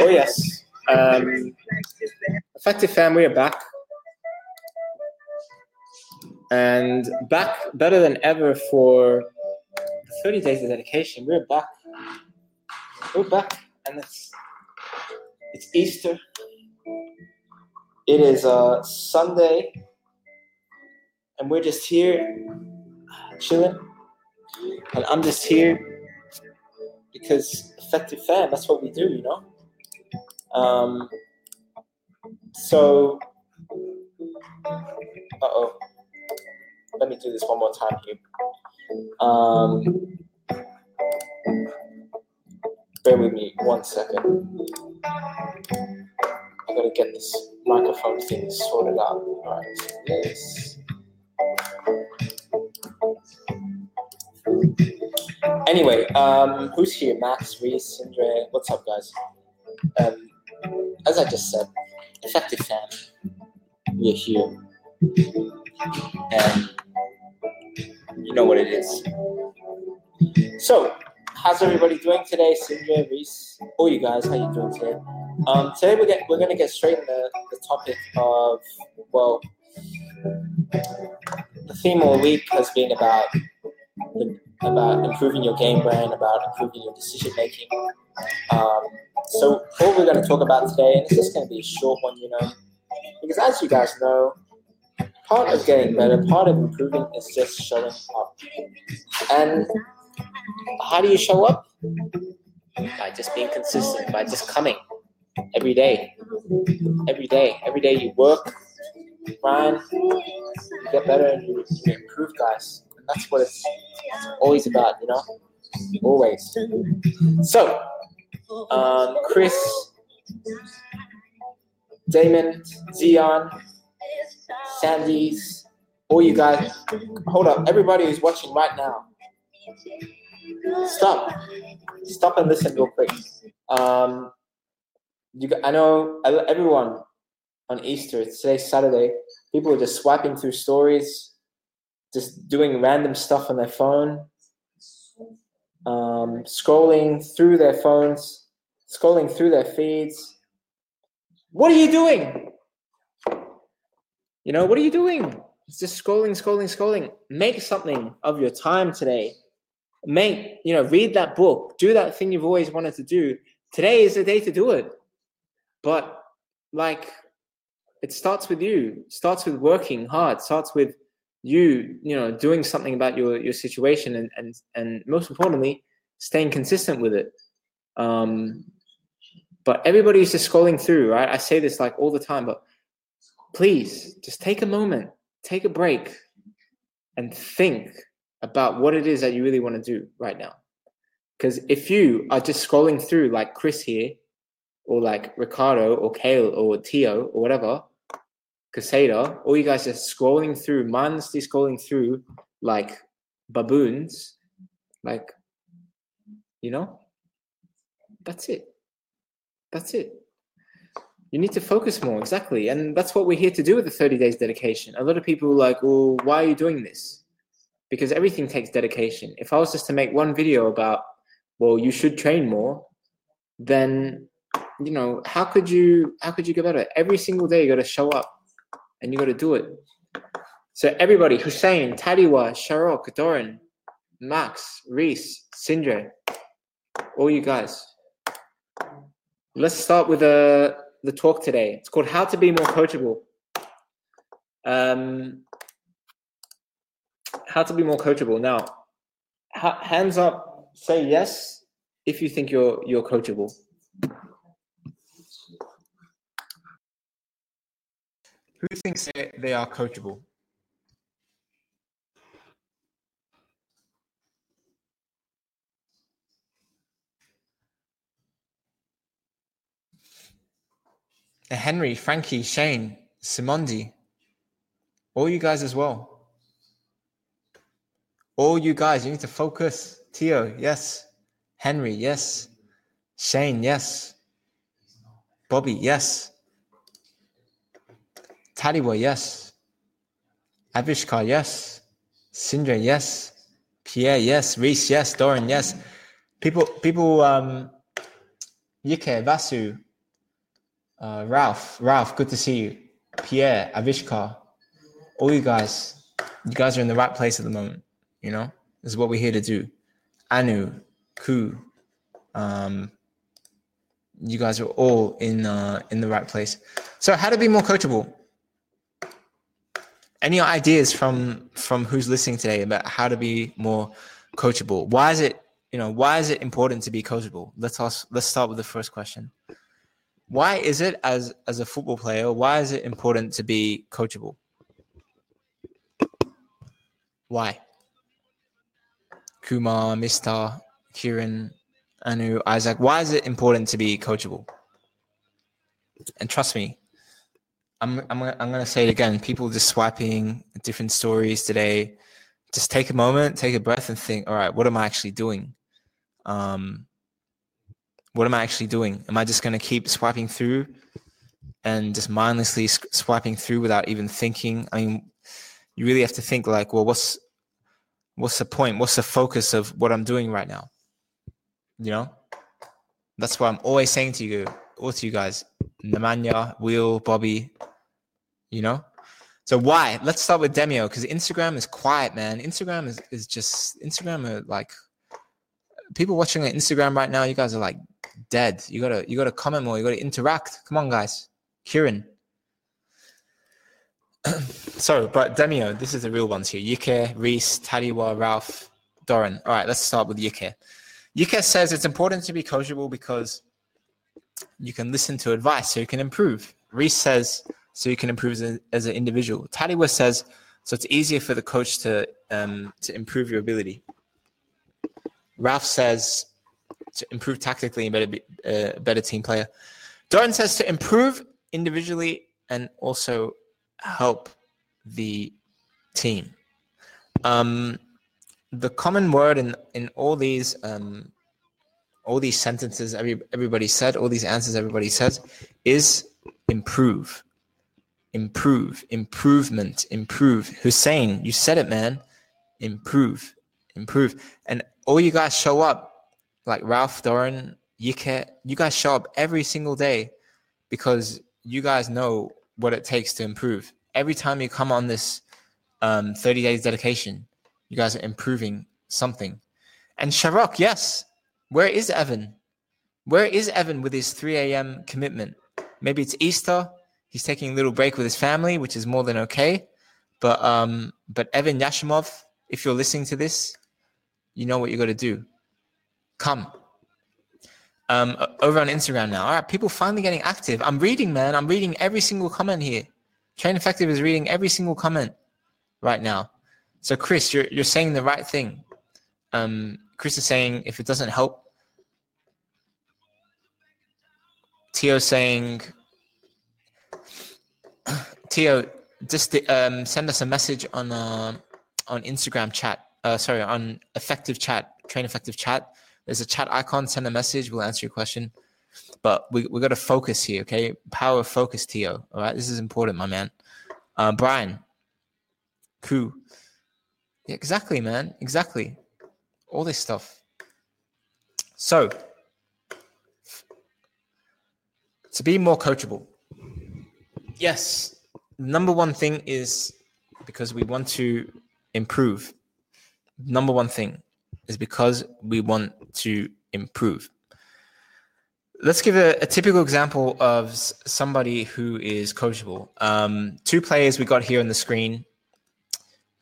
Oh yes. Um, effective fam, we are back. And back better than ever for 30 days of dedication. We're back. We're back. And it's it's Easter. It is uh Sunday. And we're just here chilling. And I'm just here because effective fam, that's what we do, you know? Um, so, uh oh. Let me do this one more time here. Um, bear with me one second. I gotta get this microphone thing sorted out. Alright, this. Anyway, um, who's here? Max, Reese, Indra. What's up, guys? Um, as I just said, effective fam, we're here. And you know what it is. So, how's everybody doing today? Sindra, Reese, all you guys, how you doing today? Um, today we're, get, we're to get straight in the, the topic of, well, the theme all week has been about about improving your game plan, about improving your decision making. Um, so what we're going to talk about today, and it's just going to be a short one, you know, because as you guys know, part of getting better, part of improving is just showing up. And how do you show up? By just being consistent, by just coming every day. Every day. Every day you work, grind, you get better, and you, you improve, guys. That's what it's always about, you know? Always. So, um, Chris, Damon, Zion, Sandy's, all you guys. Hold up, everybody who's watching right now. Stop. Stop and listen real quick. Um, you, I know everyone on Easter, today's Saturday, people are just swiping through stories, just doing random stuff on their phone, um, scrolling through their phones, scrolling through their feeds. What are you doing? You know, what are you doing? It's just scrolling, scrolling, scrolling. Make something of your time today. Make, you know, read that book, do that thing you've always wanted to do. Today is the day to do it. But like it starts with you, starts with working hard, starts with you, you know, doing something about your your situation and and and most importantly, staying consistent with it. Um but everybody's just scrolling through, right? I say this like all the time, but please just take a moment, take a break, and think about what it is that you really want to do right now. Because if you are just scrolling through like Chris here, or like Ricardo, or Kale, or Tio, or whatever, Casada, all you guys are scrolling through, mindlessly scrolling through like baboons, like, you know, that's it. That's it. You need to focus more exactly and that's what we're here to do with the 30 days dedication. A lot of people are like well why are you doing this? Because everything takes dedication. If i was just to make one video about well you should train more then you know how could you how could you get better? Every single day you got to show up and you got to do it so everybody hussein tadiwa sharok doran max reese sindre all you guys let's start with a the talk today. It's called How to Be More Coachable. Um, how to be more coachable. Now, ha- hands up, say yes if you think you're you're coachable. Who thinks they, they are coachable? Uh, Henry, Frankie, Shane, Simondi, all you guys as well. All you guys, you need to focus. Tio, yes. Henry, yes. Shane, yes. Bobby, yes. Tadiwa, yes. Avishkar, yes. Sindra, yes. Pierre, yes. Reese, yes. Doran, yes. People, people, um, Yike, Vasu, uh, Ralph, Ralph, good to see you. Pierre, Avishkar, all you guys, you guys are in the right place at the moment. You know, this is what we're here to do. Anu, Ku, um, you guys are all in uh, in the right place. So, how to be more coachable? Any ideas from from who's listening today about how to be more coachable? Why is it you know why is it important to be coachable? Let's also, let's start with the first question. Why is it as as a football player? Why is it important to be coachable? Why? Kumar, Mister, Kieran, Anu, Isaac. Why is it important to be coachable? And trust me, I'm I'm I'm gonna say it again. People just swiping different stories today. Just take a moment, take a breath, and think. All right, what am I actually doing? Um, what am I actually doing? Am I just gonna keep swiping through and just mindlessly swiping through without even thinking? I mean, you really have to think like, well, what's what's the point? What's the focus of what I'm doing right now? You know, that's what I'm always saying to you, all to you guys. Nemanja, Will, Bobby, you know? So why? Let's start with Demio because Instagram is quiet, man. Instagram is, is just Instagram are like people watching on Instagram right now, you guys are like dead. You gotta you gotta comment more, you gotta interact. Come on, guys. Kieran. so, but Demio, this is the real ones here. Yike, Reese, Tadiwa, Ralph, Doran. All right, let's start with Yike. Yike says it's important to be coachable because you can listen to advice so you can improve. Reese says so you can improve as, a, as an individual. Tadiwa says so it's easier for the coach to um, to improve your ability. Ralph says to improve tactically and better be uh, a better team player. Doran says to improve individually and also help the team. Um, the common word in in all these um, all these sentences every everybody said, all these answers everybody says, is improve, improve, improvement, improve. Hussein, you said it, man. Improve, improve, and all you guys show up, like Ralph Doran, Yike, you guys show up every single day because you guys know what it takes to improve. Every time you come on this um, 30 days dedication, you guys are improving something. And Sharok, yes, where is Evan? Where is Evan with his 3 a.m. commitment? Maybe it's Easter. He's taking a little break with his family, which is more than okay. But um, but Evan Yashimov, if you're listening to this, you know what you got to do. Come. Um, over on Instagram now. All right, people finally getting active. I'm reading, man. I'm reading every single comment here. Train Effective is reading every single comment right now. So, Chris, you're you're saying the right thing. Um, Chris is saying if it doesn't help. Tio saying, Tio, just um, send us a message on uh, on Instagram chat. Uh, sorry, on effective chat, train effective chat. There's a chat icon. Send a message. We'll answer your question. But we we got to focus here, okay? Power focus, Tio. All right, this is important, my man. Uh, Brian, Ku. Yeah, exactly, man. Exactly all this stuff. So, to be more coachable, yes, number one thing is because we want to improve. Number one thing is because we want to improve. Let's give a, a typical example of somebody who is coachable. Um, two players we got here on the screen.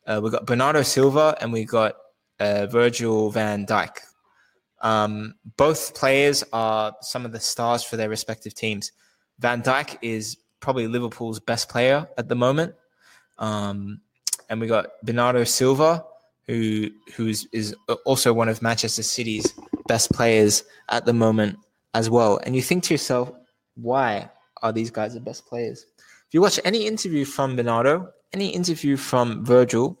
Uh, we got Bernardo Silva and we got uh, Virgil van Dijk. Um, both players are some of the stars for their respective teams. Van Dijk is probably Liverpool's best player at the moment. Um, and we got Bernardo Silva, who who's is also one of Manchester City's best players at the moment as well. And you think to yourself, why are these guys the best players? If you watch any interview from Bernardo, any interview from Virgil,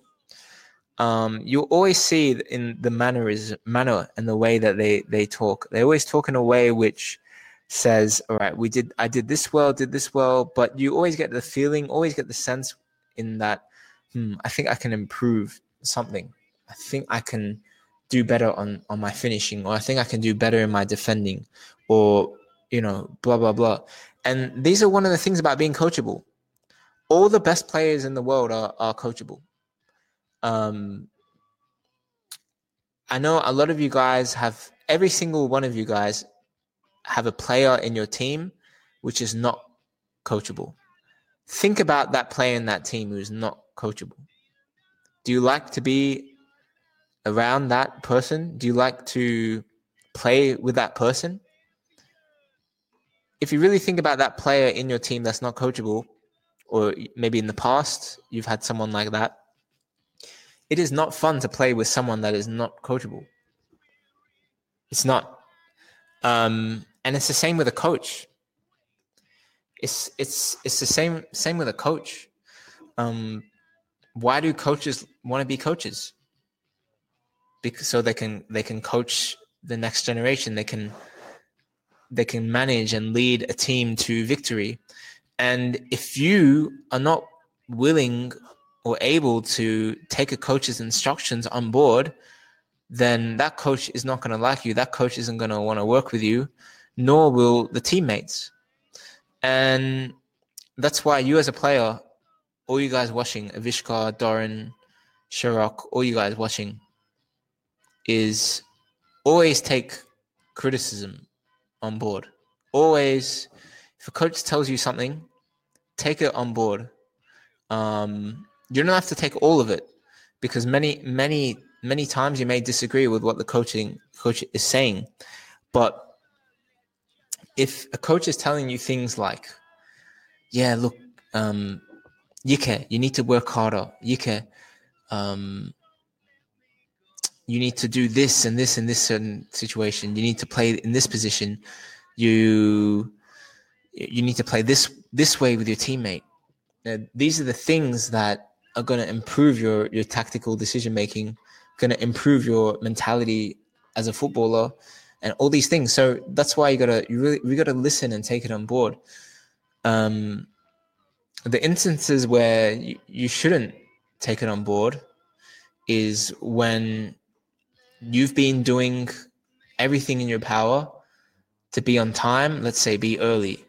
um, you always see in the manner is manner and the way that they they talk. They always talk in a way which says, "All right, we did. I did this well, did this well," but you always get the feeling, always get the sense in that, hmm, I think I can improve something. I think I can do better on on my finishing, or I think I can do better in my defending, or you know, blah blah blah. And these are one of the things about being coachable. All the best players in the world are are coachable. Um, I know a lot of you guys have every single one of you guys have a player in your team which is not coachable. Think about that player in that team who's not coachable. Do you like to be around that person? Do you like to play with that person? If you really think about that player in your team that's not coachable, or maybe in the past you've had someone like that, it is not fun to play with someone that is not coachable. It's not. Um, and it's the same with a coach. It's it's it's the same same with a coach. Um, why do coaches want to be coaches? Because so they can they can coach the next generation. They can they can manage and lead a team to victory. And if you are not willing or able to take a coach's instructions on board, then that coach is not going to like you. That coach isn't going to want to work with you, nor will the teammates. And that's why you, as a player, all you guys watching, Avishkar, Doran, Sharok, all you guys watching, is always take criticism on board. Always, if a coach tells you something, take it on board. Um, you don't have to take all of it because many many many times you may disagree with what the coaching coach is saying. But if a coach is telling you things like yeah look um Yike, you need to work harder. Yike, um you need to do this and this in this certain situation. You need to play in this position. You you need to play this this way with your teammate. Now, these are the things that are going to improve your your tactical decision making, going to improve your mentality as a footballer, and all these things. So that's why you gotta you really we gotta listen and take it on board. Um, the instances where you, you shouldn't take it on board is when you've been doing everything in your power to be on time. Let's say be early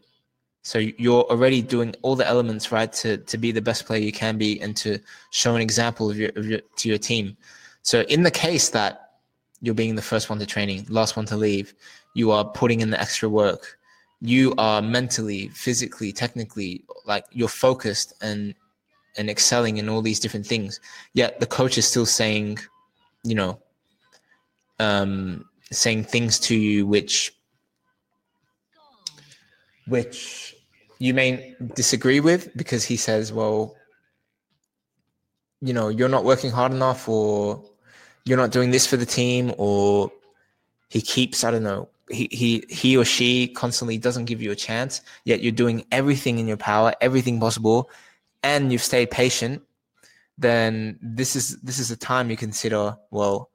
so you're already doing all the elements right to to be the best player you can be and to show an example of your, of your to your team. So in the case that you're being the first one to training, last one to leave, you are putting in the extra work. You are mentally, physically, technically like you're focused and and excelling in all these different things. Yet the coach is still saying, you know, um, saying things to you which which you may disagree with because he says, well, you know, you're not working hard enough or you're not doing this for the team or he keeps, I don't know, he, he, he or she constantly doesn't give you a chance, yet you're doing everything in your power, everything possible, and you've stayed patient, then this is, this is a time you consider, well,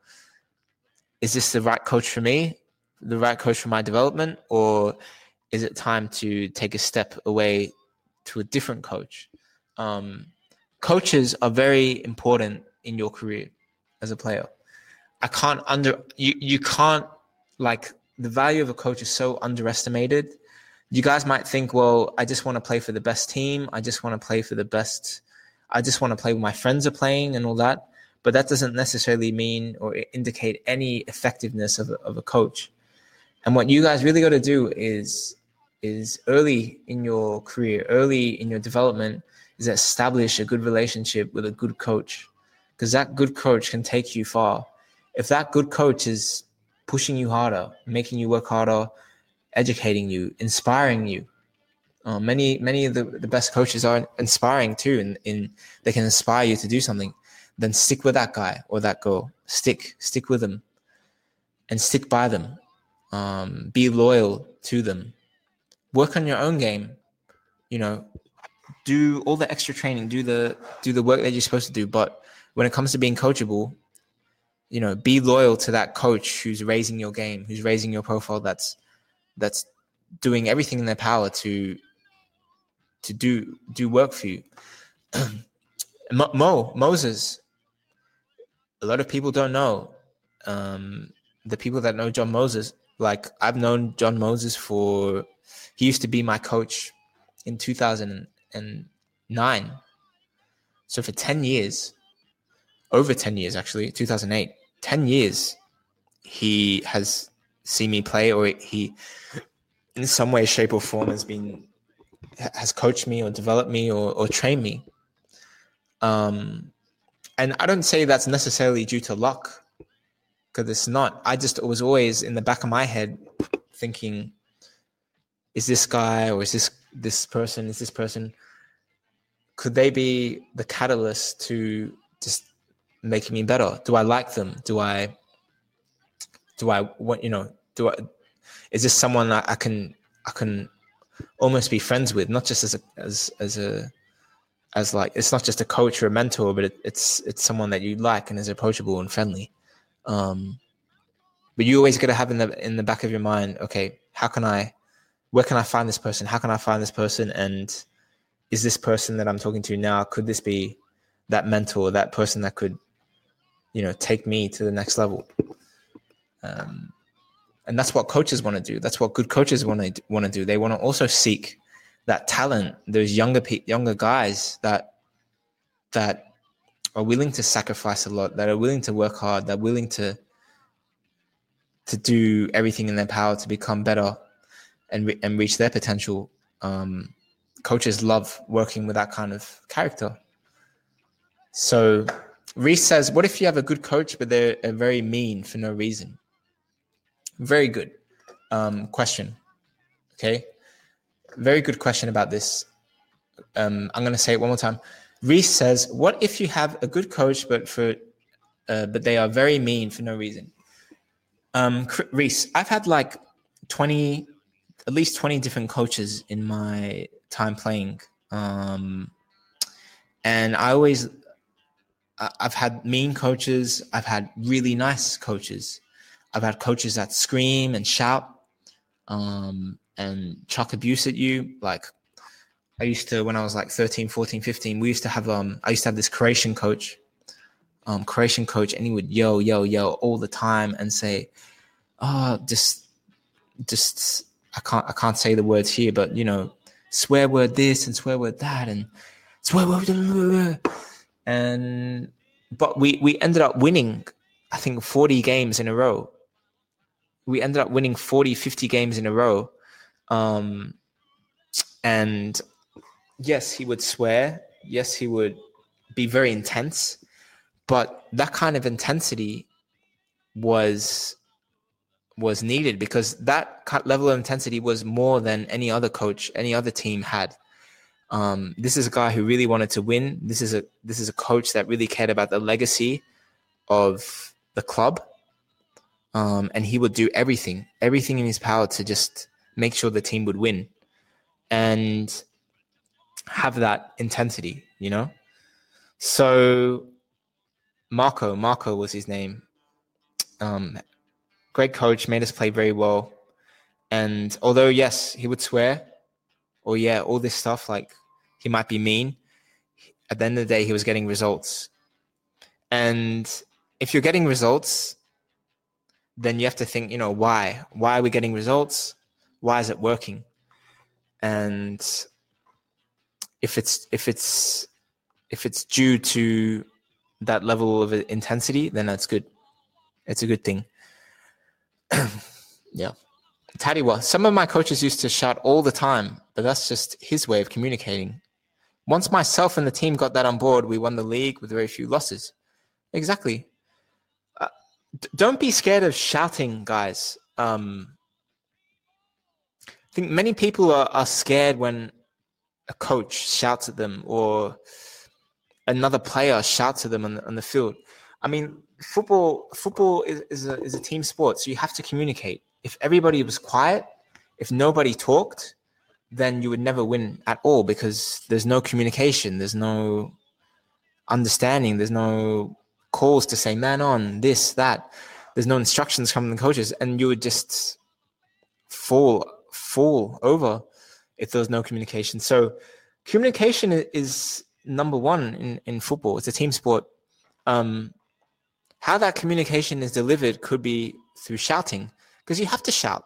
is this the right coach for me? The right coach for my development? Or is it time to take a step away to a different coach? Um, coaches are very important in your career as a player. I can't under you. You can't like the value of a coach is so underestimated. You guys might think, well, I just want to play for the best team. I just want to play for the best. I just want to play with my friends are playing and all that. But that doesn't necessarily mean or indicate any effectiveness of of a coach. And what you guys really got to do is is early in your career, early in your development, is establish a good relationship with a good coach, because that good coach can take you far. If that good coach is pushing you harder, making you work harder, educating you, inspiring you, uh, many many of the, the best coaches are inspiring too, and in, in they can inspire you to do something. Then stick with that guy or that girl. Stick stick with them, and stick by them. Um, be loyal to them work on your own game. You know, do all the extra training, do the do the work that you're supposed to do. But when it comes to being coachable, you know, be loyal to that coach who's raising your game, who's raising your profile. That's that's doing everything in their power to to do do work for you. Mo Moses, a lot of people don't know. Um, the people that know John Moses, like I've known John Moses for, he used to be my coach in 2009. So for 10 years, over 10 years actually, 2008, 10 years, he has seen me play or he, in some way, shape, or form, has been has coached me or developed me or, or trained me. Um, and I don't say that's necessarily due to luck, because it's not. I just was always in the back of my head thinking, is this guy or is this this person, is this person, could they be the catalyst to just making me better? Do I like them? Do I do I want you know, do I is this someone I, I can I can almost be friends with, not just as a as as a as like it's not just a coach or a mentor, but it, it's it's someone that you like and is approachable and friendly. Um, but you always got to have in the in the back of your mind, okay, how can I, where can I find this person? How can I find this person? And is this person that I'm talking to now? Could this be that mentor, that person that could, you know, take me to the next level? Um, and that's what coaches want to do. That's what good coaches want to want to do. They want to also seek that talent, those younger younger guys that that are willing to sacrifice a lot, that are willing to work hard, that are willing to to do everything in their power to become better and re- and reach their potential. Um, coaches love working with that kind of character. So Reese says, "What if you have a good coach, but they're very mean for no reason?" Very good um, question. Okay. Very good question about this. Um, I'm going to say it one more time. Reese says, "What if you have a good coach, but for uh, but they are very mean for no reason?" Um, Reese, I've had like twenty, at least twenty different coaches in my time playing, um, and I always, I've had mean coaches. I've had really nice coaches. I've had coaches that scream and shout um, and chuck abuse at you. Like I used to, when I was like 13, 14, 15, we used to have, um, I used to have this Croatian coach, um, Croatian coach, and he would yo, yo, yo all the time and say, oh, just, just, I can't, I can't say the words here, but you know, swear word this and swear word that and swear word, and, but we, we ended up winning, I think 40 games in a row we ended up winning 40, 50 games in a row. Um, and yes, he would swear. Yes, he would be very intense. But that kind of intensity was was needed because that level of intensity was more than any other coach, any other team had. Um, this is a guy who really wanted to win. This is a this is a coach that really cared about the legacy of the club um, and he would do everything, everything in his power to just make sure the team would win and have that intensity, you know? So Marco, Marco was his name. Um, great coach, made us play very well. And although, yes, he would swear, or yeah, all this stuff, like he might be mean, at the end of the day, he was getting results. And if you're getting results, then you have to think, you know, why? Why are we getting results? Why is it working? And if it's if it's if it's due to that level of intensity, then that's good. It's a good thing. yeah. Tadiwa, some of my coaches used to shout all the time, but that's just his way of communicating. Once myself and the team got that on board, we won the league with very few losses. Exactly don't be scared of shouting, guys. Um, I think many people are, are scared when a coach shouts at them or another player shouts at them on the, on the field. I mean, football football is, is, a, is a team sport, so you have to communicate. If everybody was quiet, if nobody talked, then you would never win at all because there's no communication, there's no understanding, there's no calls to say man on this that. There's no instructions from the coaches and you would just fall fall over if there's no communication. So communication is number one in, in football. It's a team sport. Um, how that communication is delivered could be through shouting because you have to shout.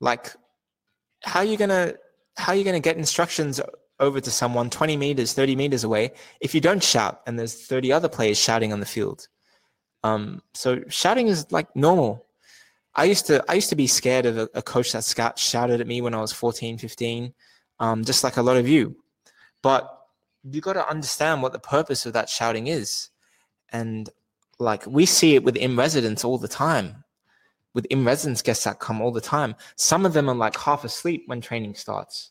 Like, how are you gonna how are you gonna get instructions over to someone 20 meters, 30 meters away if you don't shout and there's 30 other players shouting on the field? Um, so shouting is like normal. I used to I used to be scared of a, a coach that scout, shouted at me when I was 14, 15, um, just like a lot of you. But you got to understand what the purpose of that shouting is. And like we see it with in residence all the time. With in residence guests that come all the time. Some of them are like half asleep when training starts.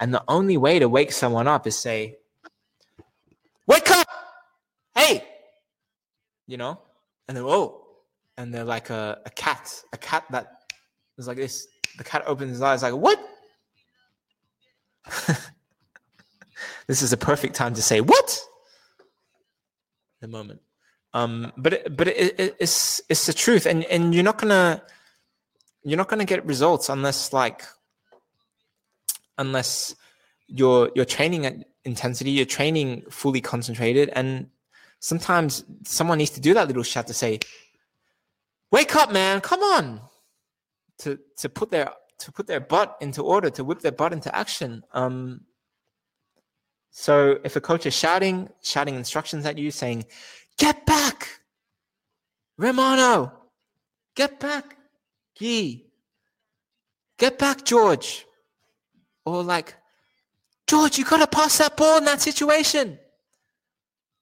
And the only way to wake someone up is say wake up! Hey! You know? And then oh. And they're like a, a cat. A cat that is like this. The cat opens his eyes like what? This is a perfect time to say what? The moment um, but it, but it, it, it's it's the truth, and and you're not gonna you're not gonna get results unless like unless you're you're training at intensity, you're training fully concentrated, and sometimes someone needs to do that little shout to say, "Wake up, man! Come on!" To to put their to put their butt into order, to whip their butt into action. Um, so if a coach is shouting, shouting instructions at you, saying, Get back! Romano! Get back! Guy! Get back, George! Or like, George, you gotta pass that ball in that situation.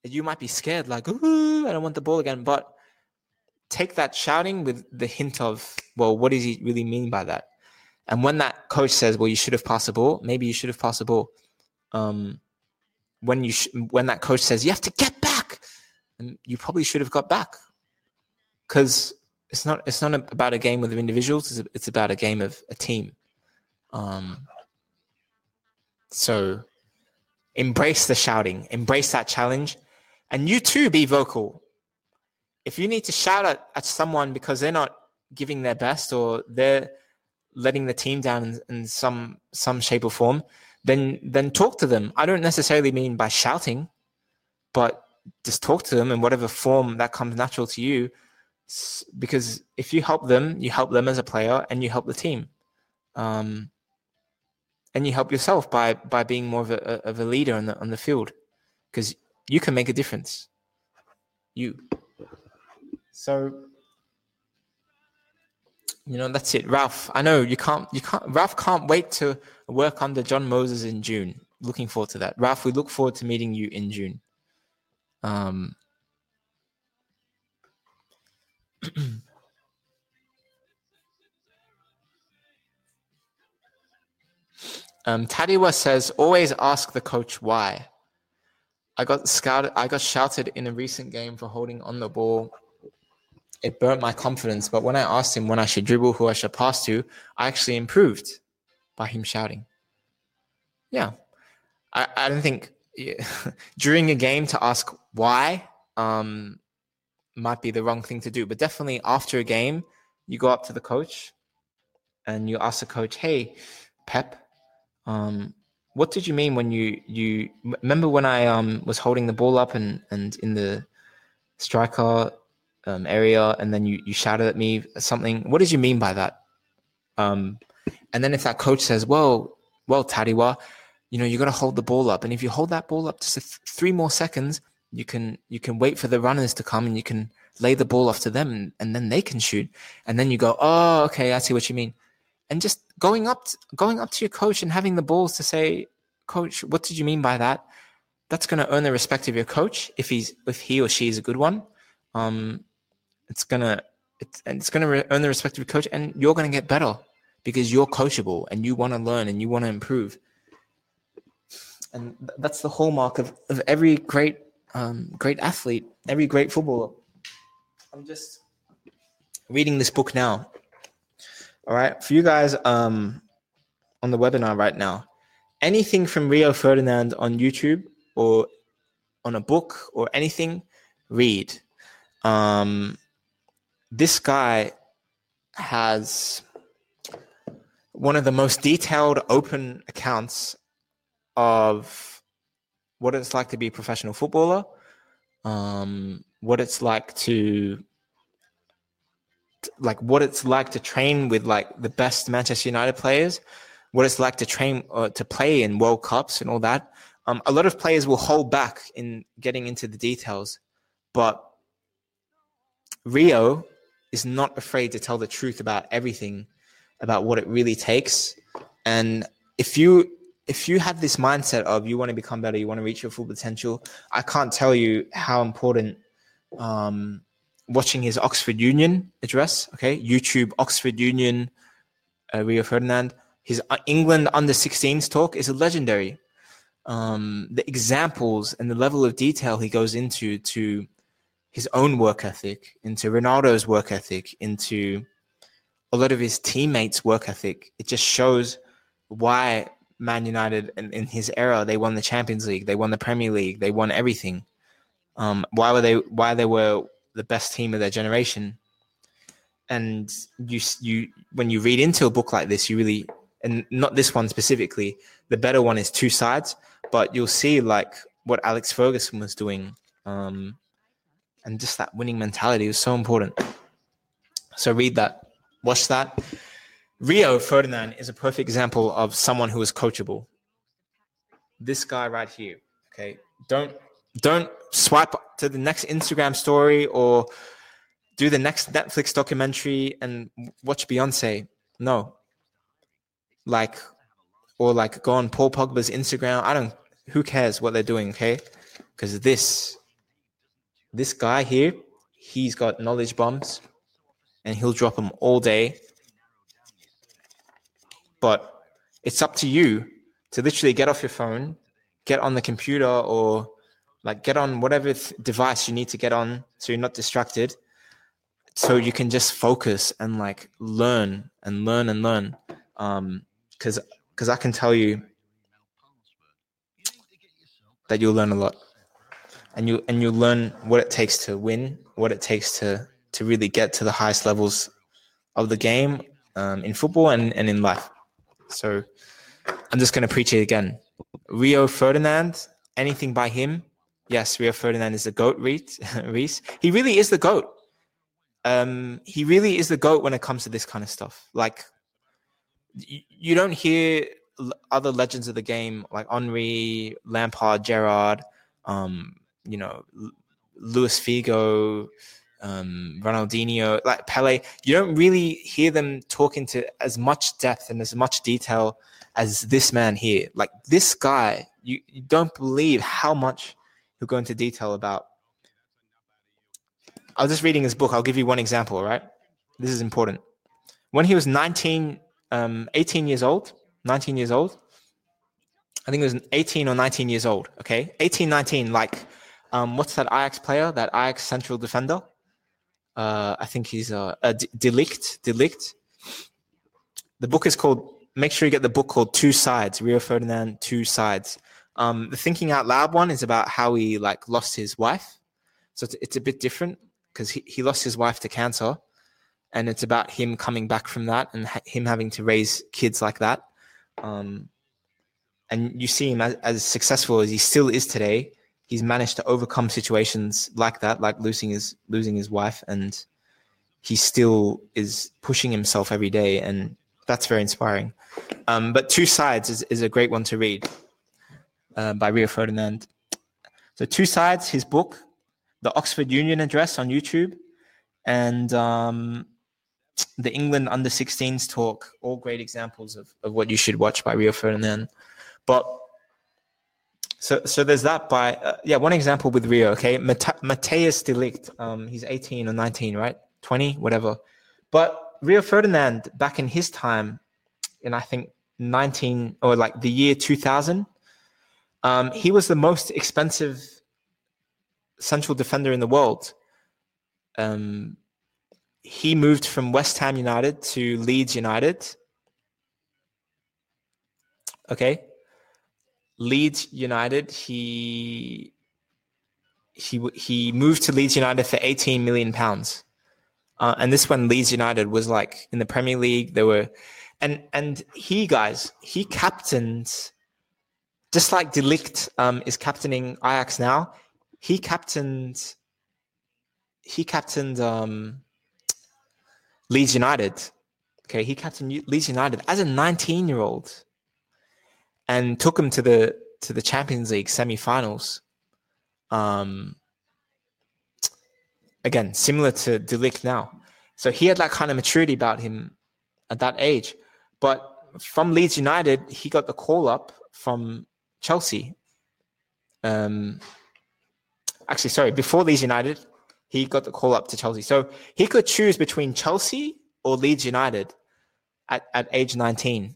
You might be scared, like, ooh, I don't want the ball again. But take that shouting with the hint of, well, what does he really mean by that? And when that coach says, well, you should have passed the ball, maybe you should have passed the ball. Um, when you sh- when that coach says you have to get back, and you probably should have got back. Because it's not it's not about a game of individuals it's, it's about a game of a team. Um, so embrace the shouting embrace that challenge and you too be vocal. If you need to shout at, at someone because they're not giving their best or they're letting the team down in, in some some shape or form then then talk to them. I don't necessarily mean by shouting but just talk to them in whatever form that comes natural to you. Because if you help them you help them as a player and you help the team. Um, and you help yourself by by being more of a, of a leader on the on the field because you can make a difference. You. So you know that's it. Ralph i know you can't you can't ralph can't wait to work under john moses in june. Looking forward to that. Ralph we look forward to meeting you in june um, um, Tadiwa says, always ask the coach why. I got scouted. I got shouted in a recent game for holding on the ball. It burnt my confidence. But when I asked him when I should dribble, who I should pass to, I actually improved by him shouting. Yeah, I, I don't think during a game to ask why um, might be the wrong thing to do. But definitely after a game, you go up to the coach and you ask the coach, "Hey, Pep, um, what did you mean when you you remember when I um, was holding the ball up and and in the striker um, area, and then you you shouted at me something? What did you mean by that?" Um, and then if that coach says, "Well, well, Tadiwa, you know, you got to hold the ball up. And if you hold that ball up just th- three more seconds, you can you can wait for the runners to come and you can lay the ball off to them and, and then they can shoot. And then you go, oh, okay, I see what you mean. And just going up to, going up to your coach and having the balls to say, coach, what did you mean by that? That's going to earn the respect of your coach if he's if he or she is a good one. Um, it's gonna it's and it's gonna re- earn the respect of your coach, and you're gonna get better because you're coachable and you want to learn and you want to improve and that's the hallmark of, of every great um, great athlete, every great footballer. I'm just reading this book now. All right, for you guys um, on the webinar right now, anything from Rio Ferdinand on YouTube or on a book or anything, read. Um, this guy has one of the most detailed open accounts of what it's like to be a professional footballer, um, what it's like to like what it's like to train with like the best Manchester United players, what it's like to train uh, to play in World Cups and all that. Um, a lot of players will hold back in getting into the details, but Rio is not afraid to tell the truth about everything, about what it really takes. And if you if you have this mindset of you want to become better, you want to reach your full potential, I can't tell you how important um, watching his Oxford Union address. Okay, YouTube Oxford Union, uh, Rio Ferdinand. His uh, England under 16s talk is legendary. Um, the examples and the level of detail he goes into to his own work ethic, into Ronaldo's work ethic, into a lot of his teammates' work ethic. It just shows why Man United in, in his era they won the Champions League, they won the Premier League, they won everything. Um, why were they? Why they were the best team of their generation? And you, you, when you read into a book like this, you really, and not this one specifically. The better one is two sides, but you'll see like what Alex Ferguson was doing, um, and just that winning mentality was so important. So read that, watch that. Rio Ferdinand is a perfect example of someone who is coachable. This guy right here, okay? Don't don't swipe to the next Instagram story or do the next Netflix documentary and watch Beyonce. No. Like, or like go on Paul Pogba's Instagram. I don't, who cares what they're doing, okay? Because this, this guy here, he's got knowledge bombs and he'll drop them all day. But it's up to you to literally get off your phone, get on the computer or like get on whatever device you need to get on so you're not distracted so you can just focus and like learn and learn and learn. Um because because i can tell you that you'll learn a lot. And you and you learn what it takes to win what it takes to to really get to the highest levels of the game um, in football and, and in life so i'm just going to preach it again rio ferdinand anything by him Yes, Rio Ferdinand is the goat, Reese. He really is the goat. Um, he really is the goat when it comes to this kind of stuff. Like, you, you don't hear other legends of the game like Henry, Lampard, Gerrard, um, you know, Luis Figo, um, Ronaldinho, like Pele. You don't really hear them talking to as much depth and as much detail as this man here. Like this guy, you, you don't believe how much who go into detail about. I was just reading his book. I'll give you one example, right? This is important. When he was 19, um, 18 years old, 19 years old, I think it was 18 or 19 years old, okay? 18, 19, like, um, what's that Ajax player, that Ajax central defender? Uh, I think he's uh, a, a De Ligt, Delict. The book is called, make sure you get the book called Two Sides, Rio Ferdinand, Two Sides. Um, the thinking out loud one is about how he like lost his wife, so it's, it's a bit different because he, he lost his wife to cancer, and it's about him coming back from that and ha- him having to raise kids like that. Um, and you see him as, as successful as he still is today. He's managed to overcome situations like that, like losing his losing his wife, and he still is pushing himself every day, and that's very inspiring. Um, but two sides is, is a great one to read uh, by Rio Ferdinand. So two sides, his book, the Oxford Union address on YouTube, and um, the England under 16s talk, all great examples of, of what you should watch by Rio Ferdinand. But so so there's that by uh, yeah one example with Rio. Okay, Mate- Matthijs de Ligt, um, he's 18 or 19, right? 20, whatever. But Rio Ferdinand back in his time, in I think 19 or like the year 2000, um, he was the most expensive central defender in the world. Um, he moved from West Ham United to Leeds United. Okay, Leeds United. He he he moved to Leeds United for 18 million pounds, uh, and this when Leeds United was like in the Premier League. There were, and and he guys he captained just like De Ligt um, is captaining Ajax now, he captained he captained um, Leeds United. Okay, he captained Leeds United as a 19 year old and took him to the to the Champions League semi-finals. Um, again, similar to De Ligt now. So he had that kind of maturity about him at that age. But from Leeds United, he got the call up from Chelsea. Um, actually, sorry, before Leeds United, he got the call up to Chelsea. So he could choose between Chelsea or Leeds United at, at age 19.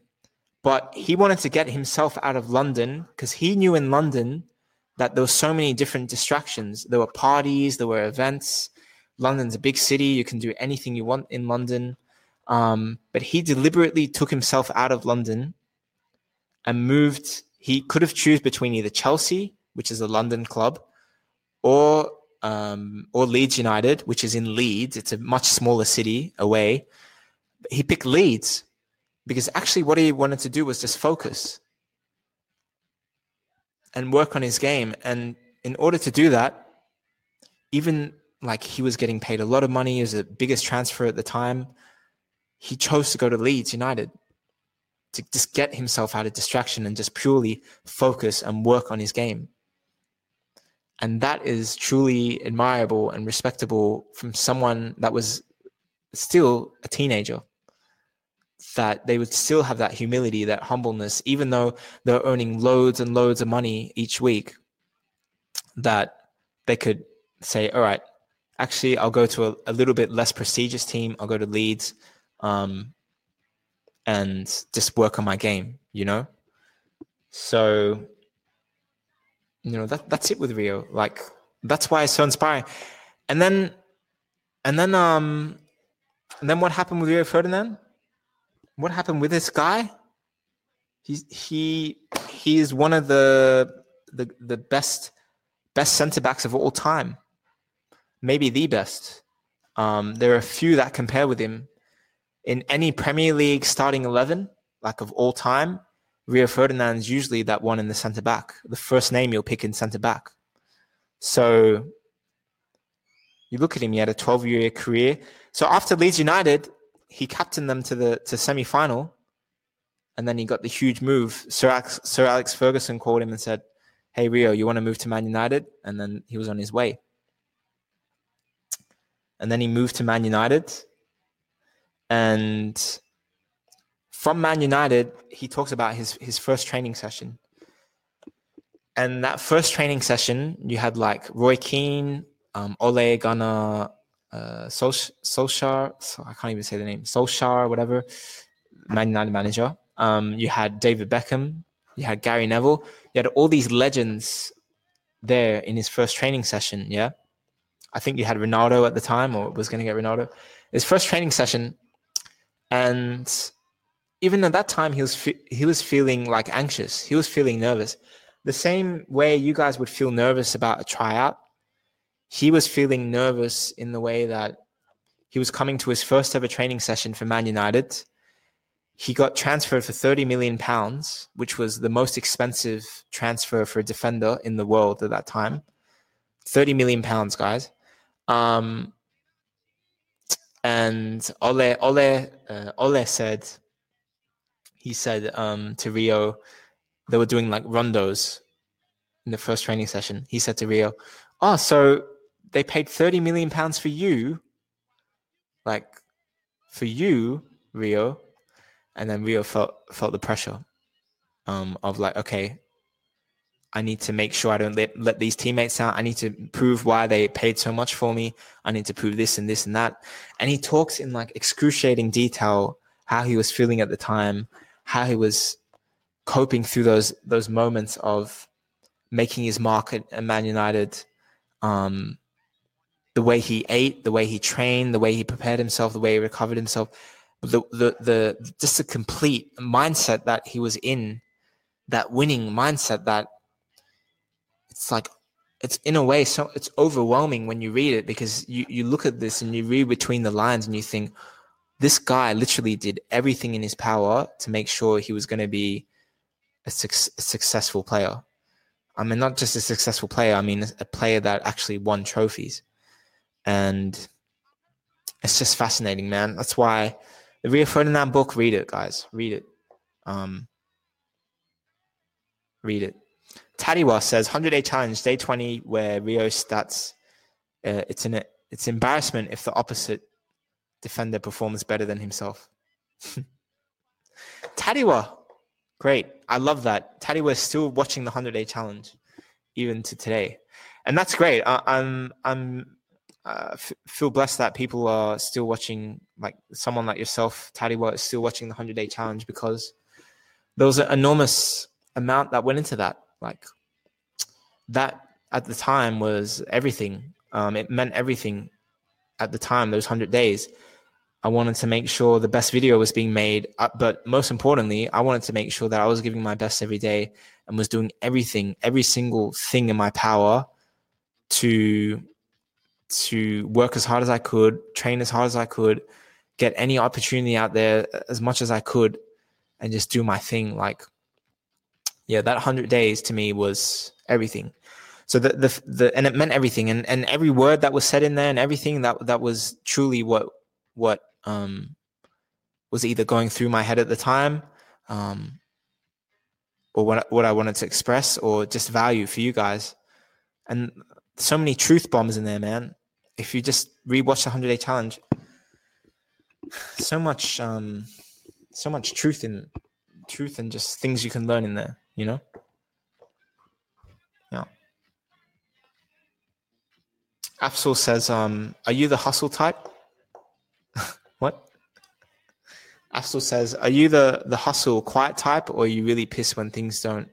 But he wanted to get himself out of London because he knew in London that there were so many different distractions. There were parties, there were events. London's a big city. You can do anything you want in London. Um, but he deliberately took himself out of London and moved. He could have choose between either Chelsea, which is a London club, or um, or Leeds United, which is in Leeds. It's a much smaller city away. He picked Leeds because actually what he wanted to do was just focus and work on his game. And in order to do that, even like he was getting paid a lot of money as the biggest transfer at the time, he chose to go to Leeds United to just get himself out of distraction and just purely focus and work on his game. And that is truly admirable and respectable from someone that was still a teenager that they would still have that humility, that humbleness, even though they're earning loads and loads of money each week, that they could say, all right, actually, I'll go to a, a little bit less prestigious team. I'll go to Leeds um, and just work on my game, you know? So, you know, that, that's it with Rio. Like, that's why it's so inspiring. And then, and then, um, and then what happened with Rio Ferdinand? What happened with this guy? He's he he is one of the the the best best centre backs of all time, maybe the best. Um, there are a few that compare with him in any Premier League starting eleven, like of all time. Rio Ferdinand is usually that one in the centre back, the first name you'll pick in centre back. So you look at him; he had a twelve-year career. So after Leeds United, he captained them to the to semi final, and then he got the huge move. Sir Alex, Sir Alex Ferguson called him and said, "Hey Rio, you want to move to Man United?" And then he was on his way. And then he moved to Man United, and from Man United, he talks about his his first training session. And that first training session, you had like Roy Keane, um, Ole Gunnar uh, Solskjaer, so I can't even say the name, Solskjaer, whatever, Man United manager. Um, you had David Beckham, you had Gary Neville, you had all these legends there in his first training session. Yeah, I think you had Ronaldo at the time, or was going to get Ronaldo. His first training session, and even at that time, he was fe- he was feeling like anxious. He was feeling nervous, the same way you guys would feel nervous about a tryout he was feeling nervous in the way that he was coming to his first ever training session for Man United. He got transferred for 30 million pounds, which was the most expensive transfer for a defender in the world at that time. 30 million pounds, guys. Um, and Ole, Ole, uh, Ole said, he said um, to Rio, they were doing like rondos in the first training session. He said to Rio, Oh, so they paid 30 million pounds for you like for you rio and then rio felt felt the pressure um, of like okay i need to make sure i don't let, let these teammates out. I need to prove why they paid so much for me. I need to prove this and this and that. And he talks in like excruciating detail how he was feeling at the time how he was coping through those those moments of making his mark at man united um, the way he ate, the way he trained, the way he prepared himself, the way he recovered himself, the the the just a complete mindset that he was in, that winning mindset that it's like it's in a way so it's overwhelming when you read it because you you look at this and you read between the lines and you think this guy literally did everything in his power to make sure he was going to be a, su- a successful player. I mean, not just a successful player. I mean, a player that actually won trophies, and it's just fascinating, man. That's why the Rio Ferdinand book. Read it, guys. Read it. Um, read it. Tadiwa says 100 day challenge day 20 where Rio stats. Uh, it's an it's embarrassment if the opposite defender performs better than himself. Tadiwa, great. I love that. Tadiwa is still watching the 100 day challenge even to today. And that's great. I, I'm, I'm, uh, f- feel blessed that people are still watching, like someone like yourself, Tadiwa, is still watching the 100 day challenge because there was an enormous amount that went into that. Like that at the time was everything. Um, it meant everything at the time, those 100 days. I wanted to make sure the best video was being made. Uh, but most importantly, I wanted to make sure that I was giving my best every day and was doing everything, every single thing in my power to to work as hard as I could, train as hard as I could, get any opportunity out there as much as I could, and just do my thing. Like, yeah, that hundred days to me was everything. So the, the the and it meant everything, and and every word that was said in there, and everything that that was truly what what um, was either going through my head at the time, um, or what what I wanted to express, or just value for you guys. And so many truth bombs in there, man. If you just rewatch the hundred day challenge, so much um, so much truth in truth and just things you can learn in there. You know. Yeah. Afsal says, um, "Are you the hustle type?" What? Astor says, "Are you the the hustle quiet type, or you really piss when things don't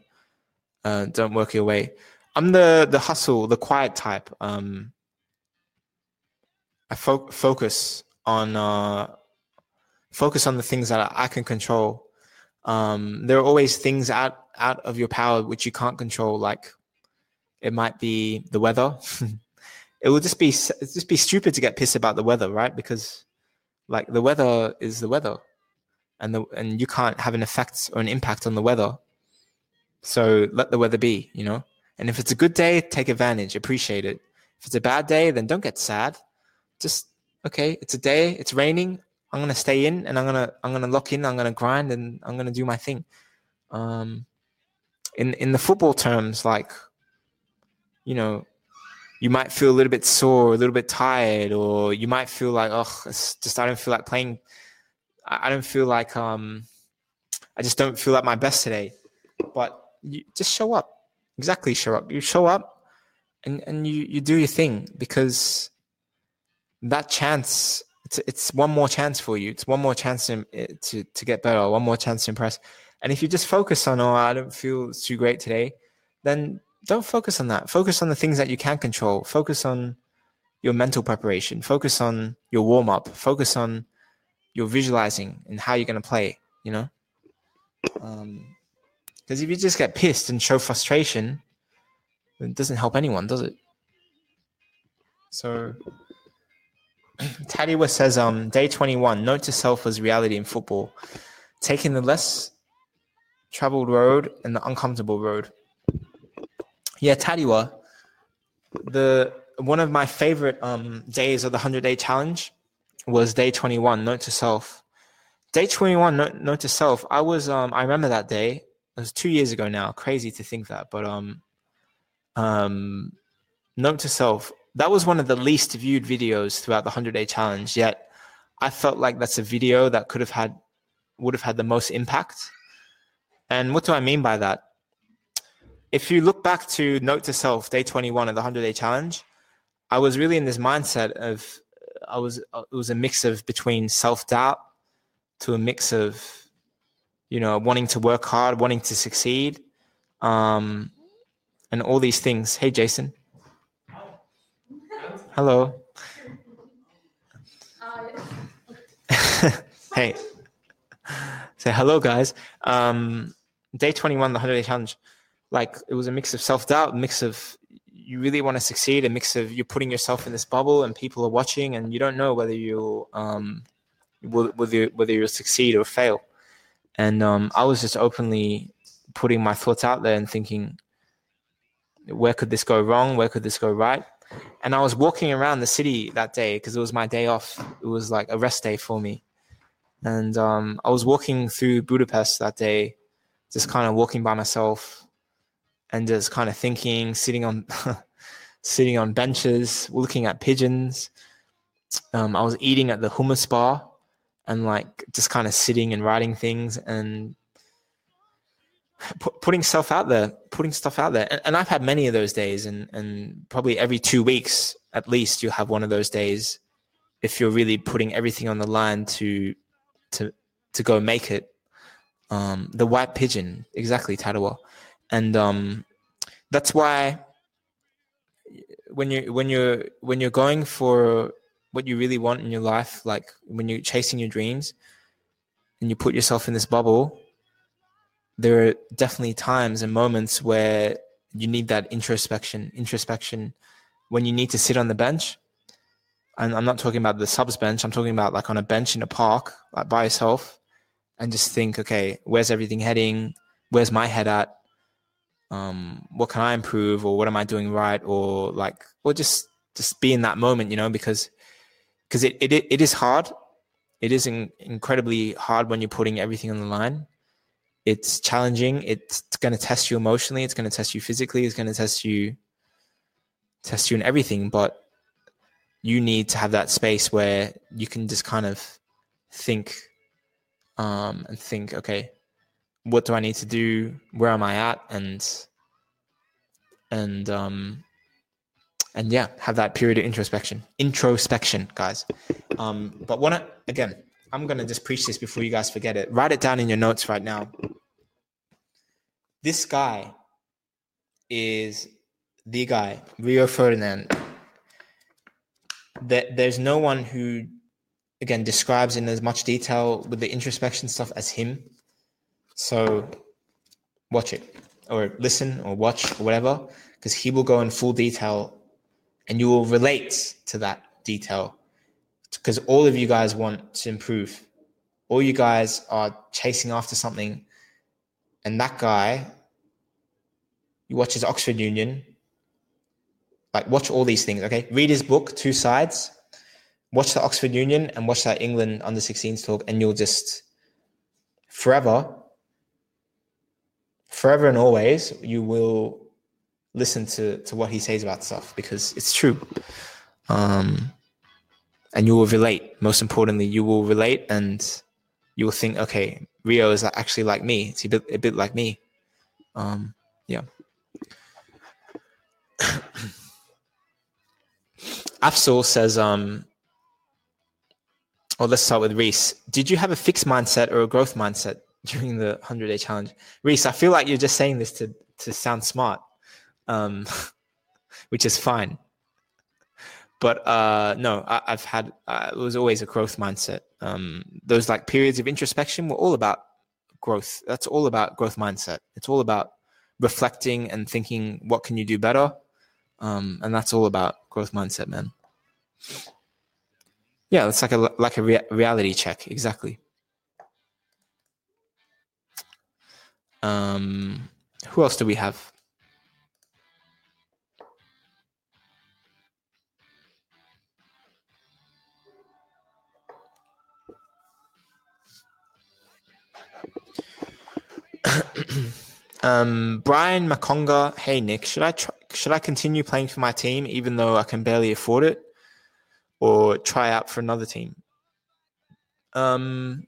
uh, don't work your way?" I'm the the hustle, the quiet type. Um, I fo- focus on uh, focus on the things that I, can control. Um, there are always things out out of your power which you can't control, like it might be the weather. it would just be just be stupid to get pissed about the weather, right? Because like the weather is the weather, and the and you can't have an effect or an impact on the weather. So let the weather be, you know. And if it's a good day, take advantage, appreciate it. If it's a bad day, then don't get sad. Just okay, it's a day, it's raining. I'm gonna stay in and I'm gonna I'm gonna lock in, I'm gonna grind and I'm gonna do my thing. Um in in the football terms, like you know, you might feel a little bit sore, a little bit tired, or you might feel like, oh, just I don't feel like playing. I don't feel like um, I just don't feel like my best today. But you just show up. Exactly, show up. You show up, and and you you do your thing because that chance. It's, it's one more chance for you. It's one more chance to, to to get better. One more chance to impress. And if you just focus on, oh, I don't feel too great today, then don't focus on that. Focus on the things that you can control. Focus on your mental preparation. Focus on your warm up. Focus on your visualizing and how you're going to play, you know? Because um, if you just get pissed and show frustration, it doesn't help anyone, does it? So, Tadiwa says, um, day 21, note to self was reality in football. Taking the less traveled road and the uncomfortable road. Yeah, Tadiwa, the one of my favorite um, days of the 100 day challenge was day 21, note to self. Day 21, note, note to self. I was, um, I remember that day. It was two years ago now. Crazy to think that, but um, um, note to self. That was one of the least viewed videos throughout the 100 day challenge. Yet, I felt like that's a video that could have had, would have had the most impact. And what do I mean by that? if you look back to note to self day 21 of the 100 day challenge i was really in this mindset of i was it was a mix of between self-doubt to a mix of you know wanting to work hard wanting to succeed um and all these things hey jason hello. Hey. Say hello guys. Um day 21 the 100 day challenge. Like it was a mix of self-doubt a mix of you really want to succeed a mix of you're putting yourself in this bubble and people are watching and you don't know whether you'll um whether whether you'll succeed or fail. And um i was just openly putting my thoughts out there and thinking where could this go wrong? Where could this go right? And I was walking around the city that day because it was my day off. It was like a rest day for me. And um, I was walking through Budapest that day, just kind of walking by myself and just kind of thinking, sitting on sitting on benches, looking at pigeons. Um, I was eating at the hummus bar and like just kind of sitting and writing things and putting stuff out there, putting stuff out there. And, and, I've had many of those days, and and probably every two weeks at least you'll have one of those days if you're really putting everything on the line to to to go make it. Um, the white pigeon, exactly, Tadiwa, and um, that's why when you when you're when you're going for what you really want in your life, like when you're chasing your dreams, and you put yourself in this bubble there are definitely times and moments where you need that introspection introspection. When you need to sit on the bench and i'm not talking about the subs bench i'm talking about like on a bench in a park like by yourself and just think okay where's everything heading? Where's my head at? Um, what can i improve or what am i doing right or like or just just be in that moment you know because because it, it it is hard. It is in, incredibly hard when you're putting everything on the line it's challenging. It's going to test you emotionally. It's going to test you physically. It's going to test you, test you in everything. But you need to have that space where you can just kind of think, um, and think, okay, what do I need to do? Where am I at? And, and, um, and yeah, have that period of introspection, introspection, guys. Um, but wanna again, I'm gonna just preach this before you guys forget it. Write it down in your notes right now. This guy is the guy, Rio Ferdinand. That there's no one who, again, describes in as much detail with the introspection stuff as him. So, watch it, or listen, or watch, or whatever, because he will go in full detail, and you will relate to that detail because all of you guys want to improve. All you guys are chasing after something. And that guy, you watch his Oxford Union, like watch all these things, okay? Read his book, Two Sides, watch the Oxford Union and watch that England under 16s talk, and you'll just forever, forever and always, you will listen to, to what he says about stuff because it's true. Um, and you will relate. Most importantly, you will relate and you will think, okay, Rio is actually like me. It's a bit, a bit like me. Um, yeah. Afsal says, um, oh, let's start with Reese. Did you have a fixed mindset or a growth mindset during the 100 day challenge? Reese, I feel like you're just saying this to, to sound smart, um, which is fine but uh, no, I, have had uh, it was always a growth mindset. Um, those like periods of introspection were all about growth. That's all about growth mindset. It's all about reflecting and thinking, what can you do better? Um, and that's all about growth mindset, man. Yeah, it's like a like a rea- reality check, exactly. Um, who else do we have? um, Brian Makonga. Hey Nick, should I should I continue playing for my team even though I can barely afford it, or try out for another team? Um,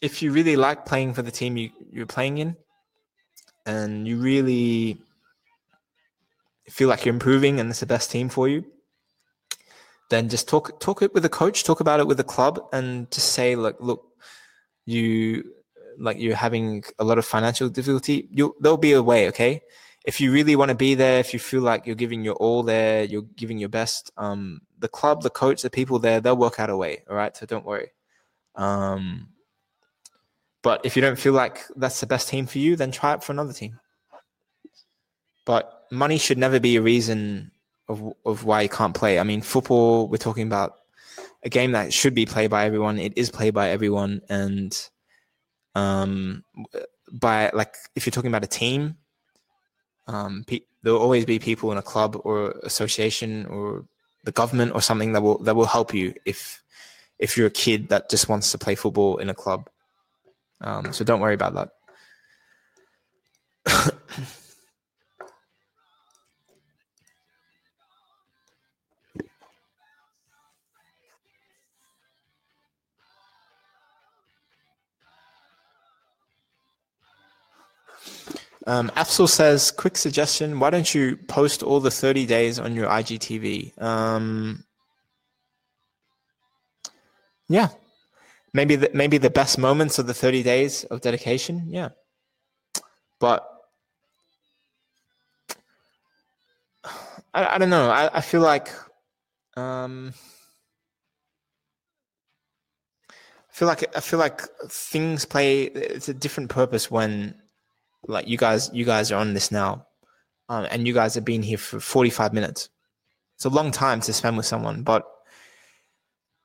if you really like playing for the team you, you're playing in, and you really feel like you're improving and it's the best team for you, then just talk talk it with the coach, talk about it with the club, and just say like, look, you like you're having a lot of financial difficulty, you there'll be a way. Okay, if you really want to be there, if you feel like you're giving your all there, you're giving your best. Um, the club, the coach, the people there, they'll work out a way. All right, so don't worry. Um, but if you don't feel like that's the best team for you, then try it for another team. But money should never be a reason of of why you can't play. I mean, football. We're talking about a game that should be played by everyone. It is played by everyone, and um, by like if you're talking about a team, um, pe- there will always be people in a club or association or the government or something that will that will help you if if you're a kid that just wants to play football in a club. Um, so don't worry about that. Um, says, quick suggestion. Why don't you post all the 30 days on your IGTV? Um, yeah. Maybe the, maybe the best moments of the 30 days of dedication. Yeah. But I, I don't know. I, I feel like um, I feel like I feel like things play it's a different purpose when like you guys you guys are on this now um, and you guys have been here for 45 minutes. It's a long time to spend with someone but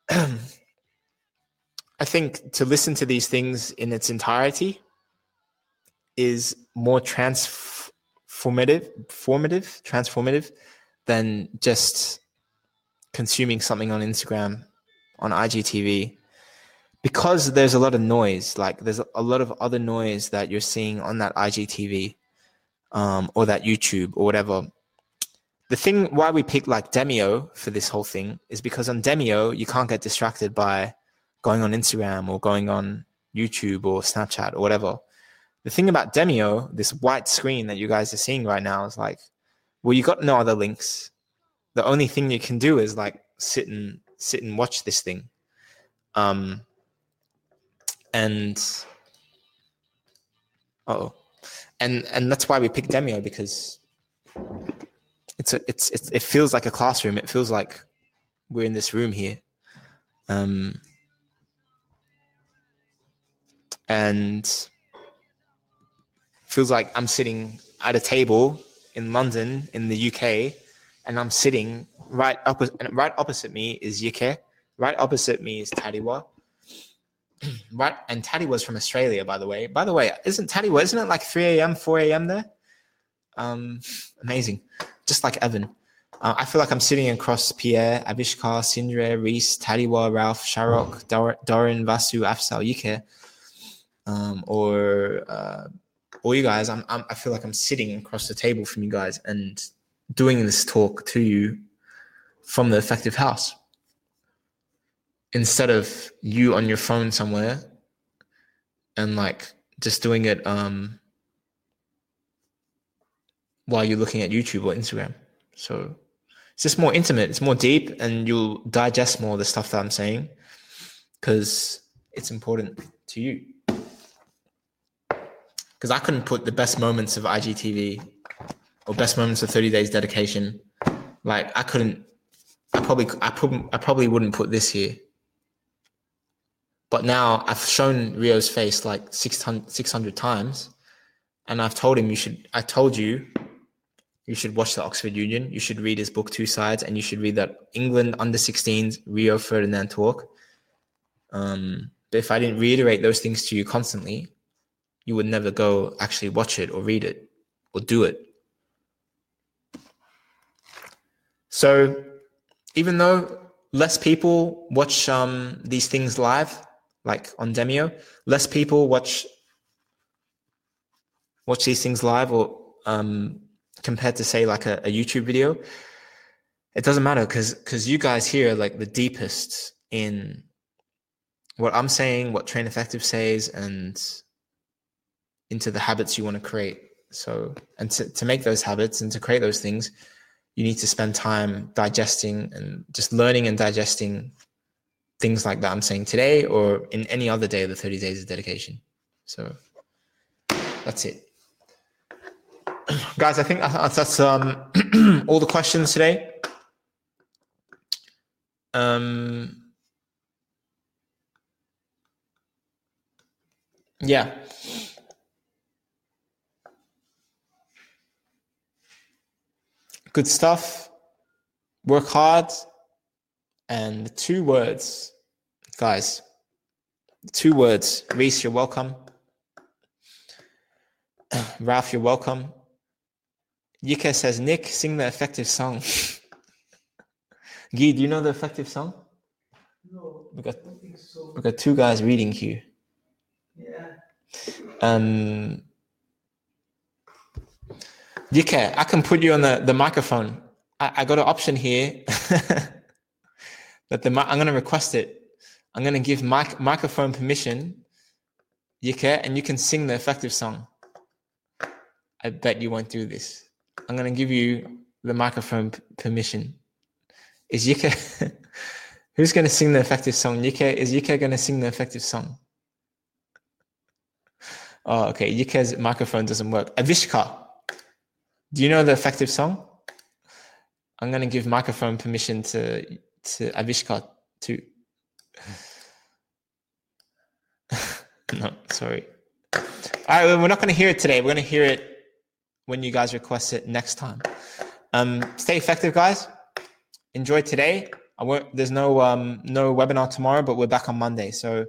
i think to listen to these things in its entirety is more transformative formative transformative than just consuming something on instagram on igtv because there's a lot of noise like there's a lot of other noise that you're seeing on that igtv um, or that youtube or whatever the thing why we picked like demio for this whole thing is because on demio you can't get distracted by going on instagram or going on youtube or snapchat or whatever. The thing about demio this white screen that you guys are seeing right now is like well you got no other links. The only thing you can do is like sit and sit and watch this thing. Um and oh, and and that's why we picked Demio because it's a it's, it's it feels like a classroom. It feels like we're in this room here, um, and feels like I'm sitting at a table in London in the UK, and I'm sitting right up right opposite me is Yike, right opposite me is Tadiwa, right? And Taddy was from Australia, by the way. By the way, isn't Taddy? Isn't it like three a.m., four a.m. there? Um, amazing, just like Evan. Uh, I feel like I'm sitting across Pierre, Abishkar, Sindre, Reese, Tadiwa, Ralph, Sharok, Dor- Doran, Vasu, Afsal, Yike, um, or uh, all you guys. I'm, I'm, I feel like I'm sitting across the table from you guys and doing this talk to you from the effective house instead of you on your phone somewhere and like just doing it um while you're looking at YouTube or Instagram. So it's just more intimate, it's more deep, and you'll digest more of the stuff that I'm saying because it's important to you. Because I couldn't put the best moments of IGTV or best moments of 30 days dedication. Like I couldn't, I probably, I probably, I probably wouldn't put this here but now I've shown Rio's face like 600, 600 times, and I've told him you should. I told you you should watch the Oxford Union. You should read his book Two Sides, and you should read that England under 16s Rio Ferdinand talk. Um, but if I didn't reiterate those things to you constantly, you would never go actually watch it or read it or do it. So, even though less people watch um, these things live, like on Demio. Less people watch watch these things live or um, compared to say like a, a YouTube video. It doesn't matter because because you guys here are like the deepest in what I'm saying, what Train Effective says, and into the habits you want to create. So, and to, to make those habits and to create those things, you need to spend time digesting and just learning and digesting things like that I'm saying today or in any other day of the 30 days of dedication. So that's it. Guys, I think that's um, all the questions today. Um, yeah. Good stuff. Work hard and two words, guys. Two words. Reese, you're welcome. Ralph, you're welcome. Yika says, Nick, sing the effective song. Guy, do you know the effective song? No, We got so. we got two guys reading here. Yeah. Um, Yika, I can put you on the, the microphone. I, I got an option here that the I'm going to request it. I'm going to give mic, microphone permission, Yika, and you can sing the effective song. I bet you won't do this. I'm going to give you the microphone permission. Is Yika, who's going to sing the effective song? Yika, is Yika going to sing the effective song? Oh, okay. Yika's microphone doesn't work. Avishka, do you know the effective song? I'm gonna give microphone permission to to Avishka too. no, sorry. All right, we're not gonna hear it today. We're gonna hear it when you guys request it next time. Um, stay effective, guys. Enjoy today. I won't. There's no um no webinar tomorrow, but we're back on Monday. So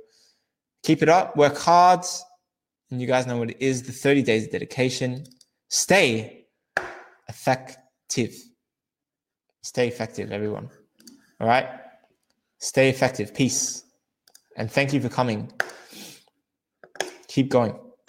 keep it up. Work hard and you guys know what it is the 30 days of dedication. Stay effective. Stay effective, everyone. All right? Stay effective. Peace. And thank you for coming. Keep going.